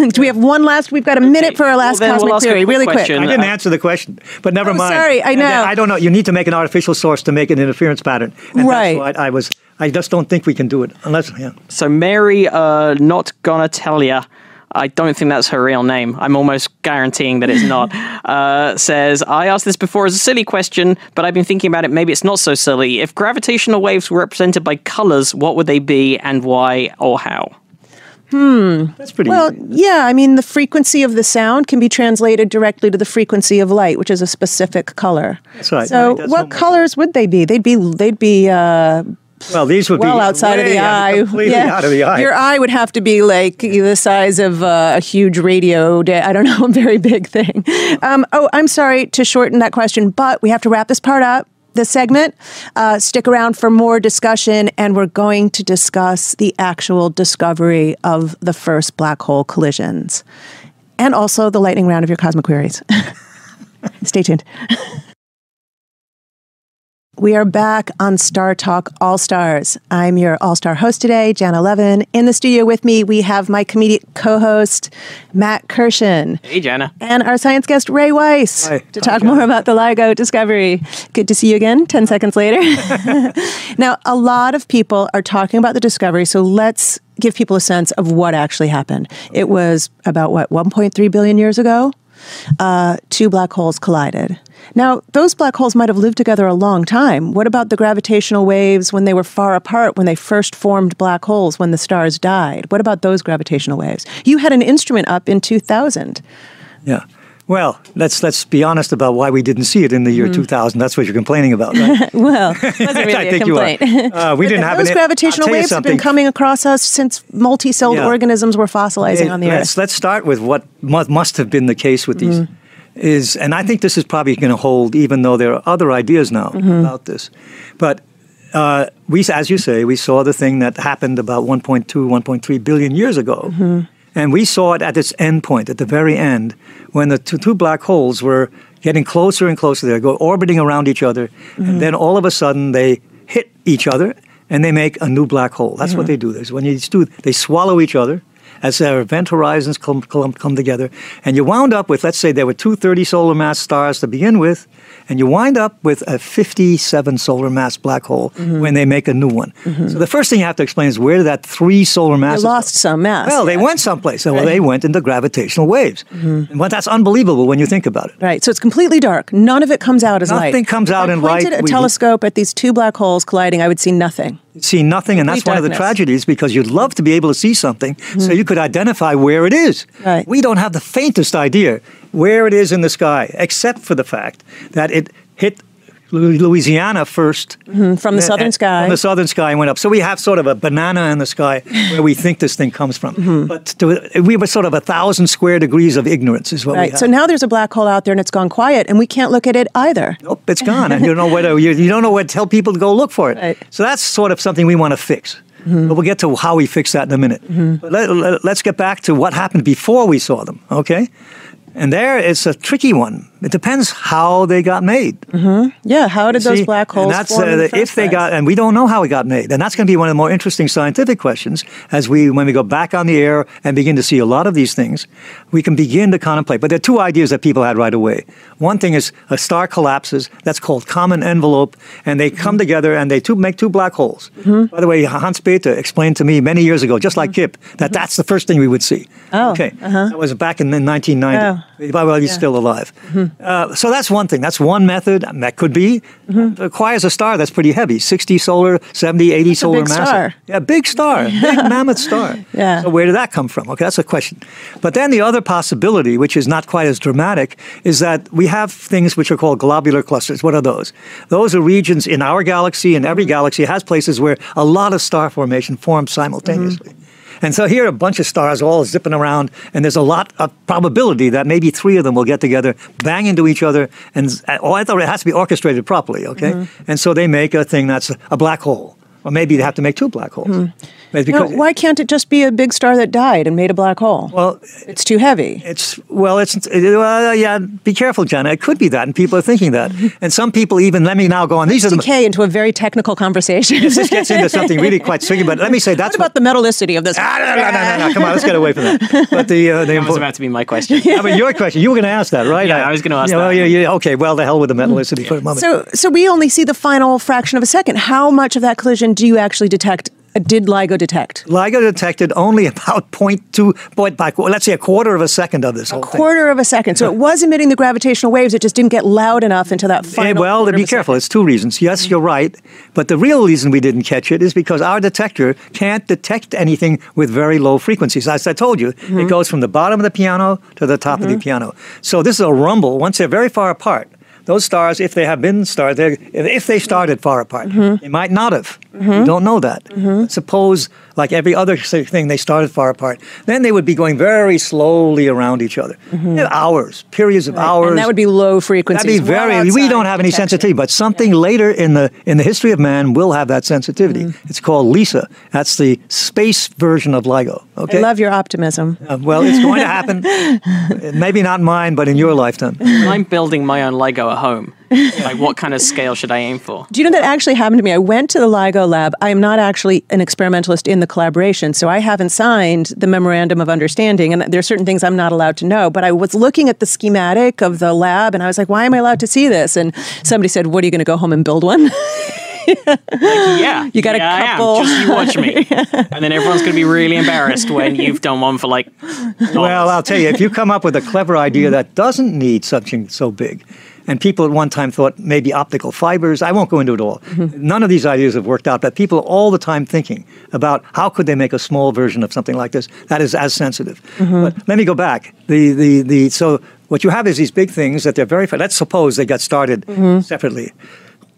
Do we have one last? We've got a minute for our last well, cosmic we'll theory. Really question. quick. I didn't answer the question, but never oh, mind. Sorry, I know. I don't know. You need to make an artificial source to make an interference pattern. And right. That's why I was. I just don't think we can do it unless. Yeah. So Mary, uh, not gonna tell ya. I don't think that's her real name. I'm almost guaranteeing that it's not. uh, says, I asked this before as a silly question, but I've been thinking about it. Maybe it's not so silly. If gravitational waves were represented by colors, what would they be and why or how? Hmm. That's pretty well. easy. Yeah, I mean, the frequency of the sound can be translated directly to the frequency of light, which is a specific color. That's right. So, right, what colors would they be? They'd be they'd be uh, well, these would well be outside of the eye. Completely yeah. out of the eye. Your eye would have to be like the size of uh, a huge radio. I don't know, a very big thing. Um, oh, I'm sorry to shorten that question, but we have to wrap this part up. The segment. Uh, stick around for more discussion, and we're going to discuss the actual discovery of the first black hole collisions, and also the lightning round of your cosmic queries. Stay tuned. We are back on StarTalk All Stars. I'm your All Star host today, Janna Levin. In the studio with me, we have my comedic co host, Matt Kirshen. Hey, Janna. And our science guest, Ray Weiss, Hi. to talk more about the LIGO discovery. Good to see you again, 10 seconds later. now, a lot of people are talking about the discovery, so let's give people a sense of what actually happened. It was about, what, 1.3 billion years ago? Uh, two black holes collided. Now, those black holes might have lived together a long time. What about the gravitational waves when they were far apart, when they first formed black holes, when the stars died? What about those gravitational waves? You had an instrument up in 2000. Yeah. Well, let's let's be honest about why we didn't see it in the year Mm-hmm. 2000. That's what you're complaining about, right? Well, really I a think you are. complaint. Uh, we didn't have those an- gravitational I'll tell you waves have been coming across us since multi-celled Yeah. organisms were fossilizing Hey, on the let's, Earth. Let's start with what must have been the case with these. Mm-hmm. Is and I think this is probably going to hold, even though there are other ideas now Mm-hmm. about this. But uh, we, as you say, we saw the thing that happened about 1.2, 1.3 billion years ago, Mm-hmm. And we saw it at its end point, at the very end, when the two, two black holes were getting closer and closer. They go orbiting around each other, Mm-hmm. and then all of a sudden they hit each other, and they make a new black hole. That's what Mm-hmm. they do. Is when you do, they swallow each other as their event horizons come, come, come together. And you wound up with, let's say there were two 30 solar mass stars to begin with, and you wind up with a 57 solar mass black hole Mm-hmm. when they make a new one. So the first thing you have to explain is where did that three solar mass? They lost some mass. well, they went someplace. Well, they went into gravitational waves. Mm-hmm. And well, that's unbelievable when you think about it. Right, so it's completely dark. None of it comes out as light. Nothing comes out in light. if I pointed a We- telescope at these two black holes colliding, I would see nothing. See nothing, and that's one of the tragedies because you'd love to be able to see something so hmm. you could identify where it is. Right. We don't have the faintest idea where it is in the sky, except for the fact that it hit Louisiana first Mm-hmm. from the southern and- sky. From the southern sky and went up. So we have sort of a banana in the sky where we think this thing comes from. Mm-hmm. But to, we were sort of a thousand square degrees of ignorance is what we Right, have. so now there's a black hole out there and it's gone quiet, and we can't look at it either. Nope, it's gone, and you don't know where to, you, you don't know where to tell people to go look for it. Right. So that's sort of something we want to fix. But we'll get to how we fix that in a minute. But let, let, us get back to what happened before we saw them. Okay, and there it's a tricky one. It depends how they got made. Yeah, how did those See, black and holes that's, form? in the uh, if they place? got, and we don't know how it got made, and that's going to be one of the more interesting scientific questions as we, when we go back on the air and begin to see a lot of these things, we can begin to contemplate. But there are two ideas that people had right away. One thing is a star collapses. That's called common envelope, and they come together and they two, make two black holes. Mm-hmm. By the way, Hans Bethe explained to me many years ago, just like Kip, that that's the first thing we would see. Mm-hmm. Oh, okay, that was back in the 1990. Well, he's still alive. Mm-hmm. Uh, so that's one thing. That's one method. That could be Mm-hmm. requires a star that's pretty heavy 60 solar, 70, 80 a solar mass. star. Yeah, big star, big mammoth star. Yeah. So where did that come from? Okay, that's a question. But then the other possibility, which is not quite as dramatic, is that we have things which are called globular clusters. What are those? Those are regions in our galaxy, and every galaxy has places where a lot of star formation forms simultaneously. And so here, a bunch of stars all zipping around, and there's a lot of probability that maybe three of them will get together, bang into each other, and oh, I thought it has to be orchestrated properly, okay? Mm-hmm. And so they make a thing that's a black hole, or maybe they have to make two black holes. But No, because- why can't it just be a big star that died and made a black hole? well, it's too heavy. it's well, it's well, yeah. Be careful, Janna. It could be that, and people are thinking that. And some people even let me now go on. These are the. Decay into a very technical conversation. This gets into something really quite tricky. But let me say that's what about the metallicity of this? Ah, no, no, no, no, no, Come on, let's get away from that. But the uh, the That was impor- about to be my question. I mean, your question. You were going to ask that, right? Yeah, I was gonna ask yeah, Well, that. yeah, yeah, okay. Well, the hell with the metallicity for a moment. So, so we only see the final fraction of a second. How much of that collision do you actually detect? uh, Did LIGO detect? LIGO detected only about 0.2, point by, let's say a quarter of a second of this whole thing. Quarter of a second. So it was emitting the gravitational waves. It just didn't get loud enough until that Eh, final. well, to be a careful, second. it's two reasons. Yes, you're right, but the real reason we didn't catch it is because our detector can't detect anything with very low frequencies. As I told you, Mm-hmm. it goes from the bottom of the piano to the top of the piano. So this is a rumble. Once they're very far apart, those stars, if they have been stars, if they started far apart, Mm-hmm. they might not have. You don't know that. Suppose, like every other thing, they started far apart, then they would be going very slowly around each other. Yeah, Hours, periods of hours. Mm-hmm. And that would be low frequency. That'd be well very. we don't have any detection. sensitivity, but something later in the in the history of man will have that sensitivity. Mm-hmm. It's called LISA. That's the space version of LIGO. Okay. I love your optimism. Uh, well, it's going to happen. Maybe not mine, but in your lifetime. I'm building my own LIGO at home, like, what kind of scale should I aim for? Do you know that actually happened to me? I went to the LIGO lab. I am not actually an experimentalist in the collaboration, so I haven't signed the memorandum of understanding, and there are certain things I'm not allowed to know. But I was looking at the schematic of the lab, and I was like, "Why am I allowed to see this?" And somebody said, "What are you going to go home and build one?" Yeah, You got a yeah, I am. couple- Just you watch me, and then everyone's going to be really embarrassed when you've done one for like. Well, I'll tell you, if you come up with a clever idea that doesn't need something so big, and people at one time thought maybe optical fibers, I won't go into it all. Mm-hmm. None of these ideas have worked out, but people are all the time thinking about how could they make a small version of something like this that is as sensitive. Mm-hmm. But let me go back. The, the, the, so what you have is these big things that they're very, let's suppose they got started mm-hmm. separately.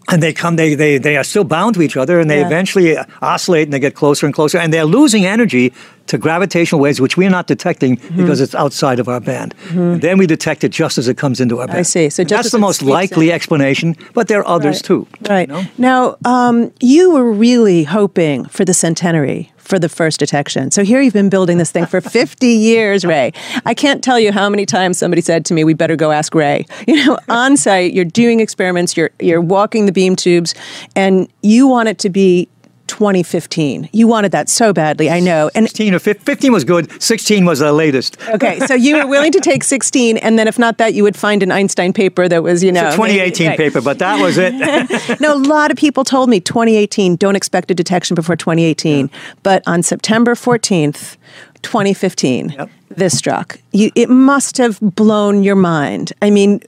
And they come, they, they, they are still bound to each other, and they Yeah. eventually oscillate and they get closer and closer, and they're losing energy to gravitational waves, which we're not detecting Mm-hmm. because it's outside of our band. And then we detect it just as it comes into our band. I see. So just that's the most likely in. explanation, but there are others Right. too. Right. you know? Now, um, you were really hoping for the centenary for the first detection. So here you've been building this thing for 50 years, Ray. I can't tell you how many times somebody said to me, "We better go ask Ray." You know, on site, you're doing experiments, you're you're walking the beam tubes, and you want it to be 2015. You wanted that so badly, I know. And 16 or 15, 15 was good, 16 was the latest. okay, so you were willing to take 16, and then if not that, you would find an Einstein paper that was, you know, It's a 2018 maybe- right. paper, but that was it. no, a lot of people told me 2018, don't expect a detection before 2018. But on September 14th, 2015, Yep. this struck. You, it must have blown your mind. I mean,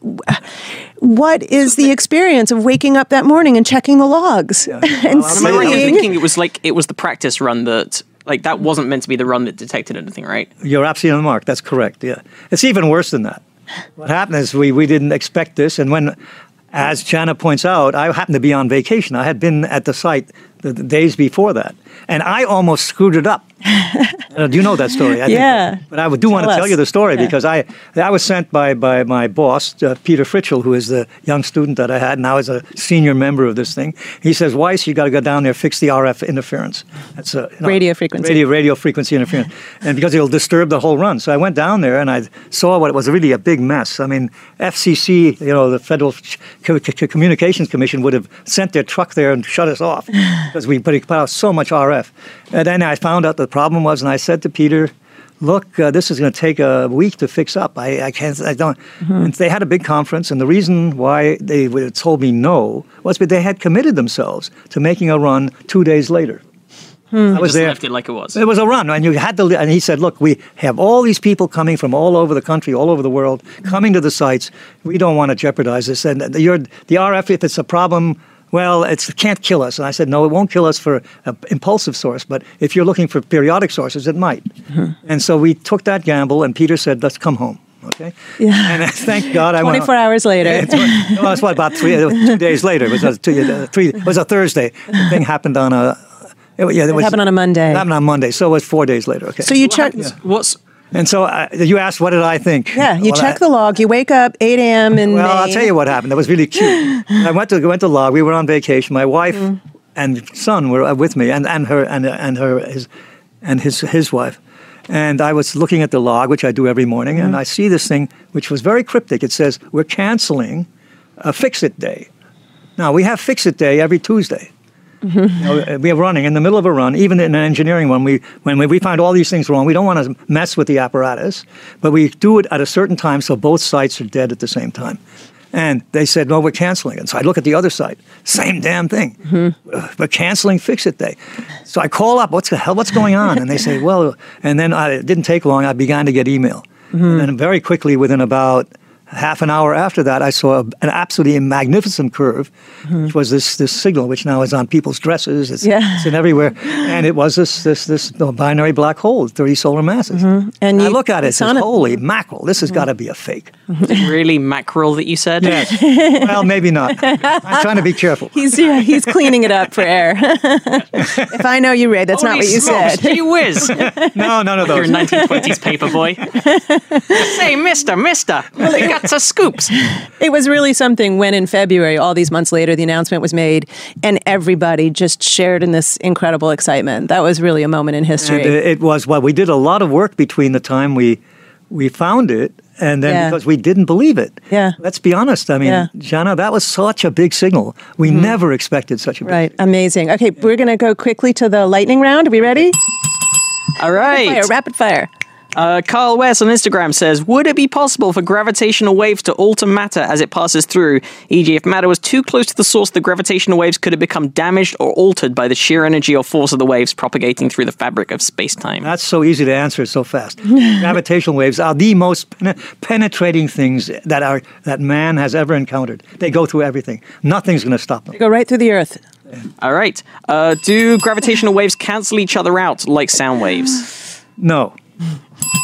what is the experience of waking up that morning and checking the logs and Well, I'm I right in seeing? thinking it was like it was the practice run that like that wasn't meant to be the run that detected anything, right? You're absolutely on the mark. That's correct. Yeah, it's even worse than that. What happened is we, we didn't expect this, and when, as Janna points out, I happened to be on vacation. I had been at the site the, the days before that, and I almost screwed it up. Uh, do you know that story? I think. Yeah. But I do want to Tell tell you the story Yeah. because I I was sent by by my boss uh, Peter Fritschel, who is the young student that I had, now is a senior member of this thing. He says, "Weiss, you got to go down there fix the RF interference. That's a Radio frequency. Radio radio frequency interference, and because it'll disturb the whole run." So I went down there and I saw what was really a big mess. I mean, FCC, you know, the Federal Co- Co- Communications Commission would have sent their truck there and shut us off because we put put out so much RF. And then I found out the problem was, and I said to Peter. Look, uh, this is going to take a week to fix up. I, I can't. I don't. And they had a big conference, and the reason why they told me no was because they had committed themselves to making a run two days later. I was Just there. left it like it was. It was a run, and you had to. And he said, "Look, we have all these people coming from all over the country, all over the world, coming to the sites. We don't want to jeopardize this. And the, your, the RF, if it's a problem, well, it can't kill us." And I said, "No, it won't kill us for an impulsive source, but if you're looking for periodic sources, it might." And so we took that gamble, and Peter said, "Let's come home." Okay. Yeah. And thank God I went. 24 hours later. Yeah, well, that's what about three, uh, two days later. It was a, two, uh, three, it was a Thursday. The thing happened on a. It, yeah, it, was, happened on a Monday. It happened on Monday, so it was four days later. Okay. So you check. What's and so uh, you asked, what did I think? Yeah, you Well, check I- the log. You wake up 8 a.m. in Well, I'll tell you what happened. That was really cute. I went to went to log. We were on vacation. My wife Mm-hmm. and son were uh, with me, and, and her and and her his and his his wife. And I was looking at the log, which I do every morning, Mm-hmm. and I see this thing, which was very cryptic. It says we're canceling a fix-it day. Now we have fix-it day every Tuesday. Mm-hmm. You know, we are running in the middle of a run, even in an engineering one. We when we find all these things wrong, we don't want to mess with the apparatus, but we do it at a certain time so both sites are dead at the same time. And they said, "No, we're canceling." it. so I look at the other site, same damn thing. Uh, We're canceling Fix It Day. So I call up, "What's the hell? What's going on?" And they say, "Well," and then I, it didn't take long. I began to get email, and then very quickly, within about half an hour after that, I saw an absolutely magnificent curve, mm-hmm. which was this this signal, which now is on people's dresses. It's, Yeah. it's in everywhere, and it was this this this binary black hole, thirty solar masses. Mm-hmm. And I you- look at it, it's and on says, it. holy mackerel, this has mm-hmm. got to be a fake. really mackerel that you said? Yes. well, maybe not. I'm trying to be careful. He's yeah, he's cleaning it up for air. if I know you, Ray, that's not what you smokes, said. Gee whiz! No, none of those. You're those. a 1920s paper boy. Say, mister, mister, you got some scoops. It was really something when in February, all these months later, the announcement was made, and everybody just shared in this incredible excitement. That was really a moment in history. And it was well. We did a lot of work between the time we we found it, and then Yeah. because we didn't believe it. Yeah. Let's be honest. I mean, Yeah. Janna, that was such a big signal. We mm-hmm. never expected such a big Right. Amazing. Okay, we're going to go quickly to the lightning round. Are we ready? All right. Fire, rapid fire. Uh, Carl West on Instagram says, "Would it be possible for gravitational waves to alter matter as it passes through? E.g., if matter was too close to the source of the gravitational waves, could it become damaged or altered by the sheer energy or force of the waves propagating through the fabric of space-time?" That's so easy to answer so fast. Gravitational waves are the most pen- penetrating things that are that man has ever encountered. They go through everything. Nothing's going to stop them. Go right through the earth. All right. Uh, do gravitational waves cancel each other out like sound waves? No.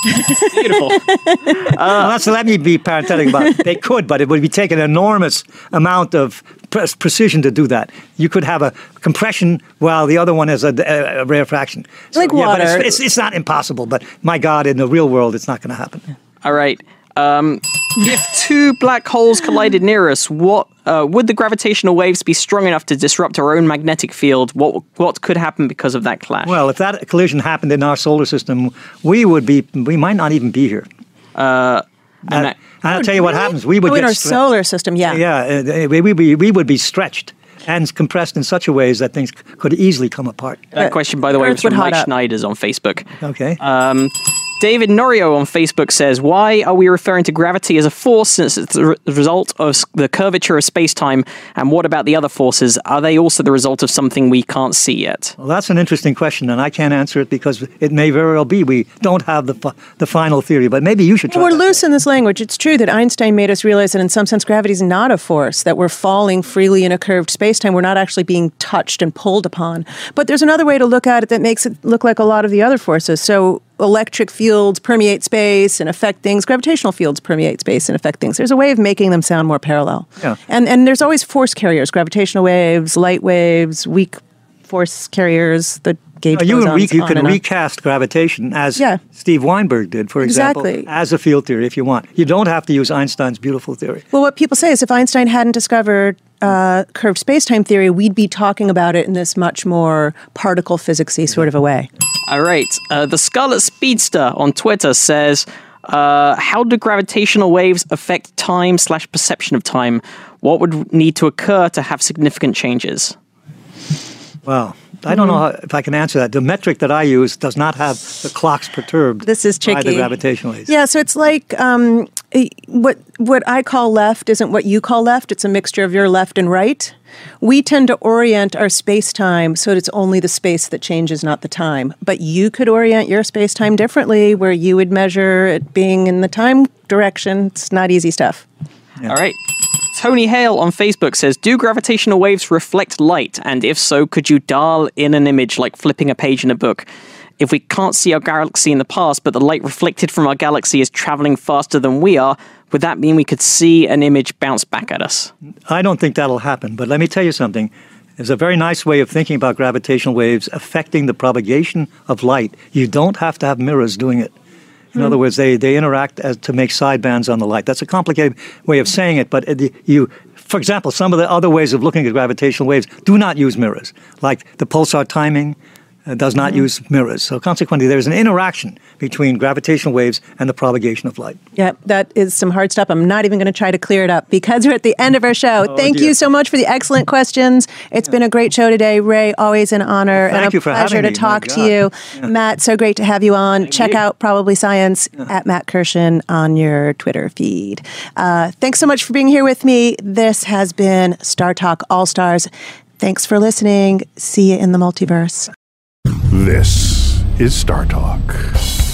Beautiful. Uh, well, that's, let me be parenthetic about it. They could, but it would be taking an enormous amount of pre- precision to do that. You could have a compression while the other one has a, a, a rarefaction. So, Like yeah, but water. it's, it's, it's not impossible, but my God, in the real world, it's not going to happen. All right. Um, if two black holes collided near us, what uh, would the gravitational waves be strong enough to disrupt our own magnetic field? What what could happen because of that clash? Well, if that collision happened in our solar system, we would be, we might not even be here. and And, that- I'll tell you what happens. We would Oh, in our stre- solar system, yeah. Yeah, uh, we, we, we, we would be stretched and compressed in such a ways that things could easily come apart. that question, by the way, Earth was from Mike up. Schneiders on Facebook. Okay. Um, David Norio on Facebook says, "Why are we referring to gravity as a force since it's the re- result of the curvature of space-time? And what about the other forces? Are they also the result of something we can't see yet?" Well, that's an interesting question, and I can't answer it because it may very well be we don't have the fi- the final theory. But maybe you should try. We're that. loose in this language. It's true that Einstein made us realize that in some sense gravity is not a force, that we're falling freely in a curved space-time. We're not actually being touched and pulled upon. But there's another way to look at it that makes it look like a lot of the other forces. So electric fields permeate space and affect things. Gravitational fields permeate space and affect things. There's a way of making them sound more parallel. Yeah. And and there's always force carriers, gravitational waves, light waves, weak force carriers, the gauge Uh, you, can, re- you can recast gravitation as Yeah. Steve Weinberg did, for Exactly. example, as a field theory if you want. You don't have to use Einstein's beautiful theory. Well, what people say is if Einstein hadn't discovered uh, curved space-time theory, we'd be talking about it in this much more particle physicsy sort of a way. All right. Uh, the Scarlet Speedster on Twitter says, uh, "How do gravitational waves affect time slash perception of time? What would need to occur to have significant changes?" Well, I don't know Mm-hmm. how, if I can answer that. The metric that I use does not have the clocks perturbed This is by the gravitational waves. Yeah, so it's like um, Eh, what what I call left isn't what you call left. It's a mixture of your left and right. We tend to orient our space time so it's only the space that changes, not the time. But you could orient your space time differently, where you would measure it being in the time direction. It's not easy stuff. All right. Tony Hale on Facebook says, "Do gravitational waves reflect light? And if so, could you dial in an image like flipping a page in a book?" If we can't see our galaxy in the past, but the light reflected from our galaxy is traveling faster than we are, would that mean we could see an image bounce back at us? I don't think that'll happen. But let me tell you something. There's a very nice way of thinking about gravitational waves affecting the propagation of light. You don't have to have mirrors doing it. In other words, they, they interact as to make sidebands on the light. That's a complicated way of saying it, but it, you, for example, some of the other ways of looking at gravitational waves do not use mirrors, like the pulsar timing uh, does not use mirrors. So consequently, there's an interaction between gravitational waves and the propagation of light. Yeah, that is some hard stuff. I'm not even going to try to clear it up because we're at the end of our show. Thank dear. you so much for the excellent questions. It's been a great show today, Ray. Always an honor and thank a you for pleasure having to me. Talk to you, Yeah. Matt. So great to have you on. Check you. out Probably Science at Matt Kirshen on your Twitter feed. Uh, thanks so much for being here with me. This has been StarTalk All Stars. Thanks for listening. See you in the multiverse. This is StarTalk.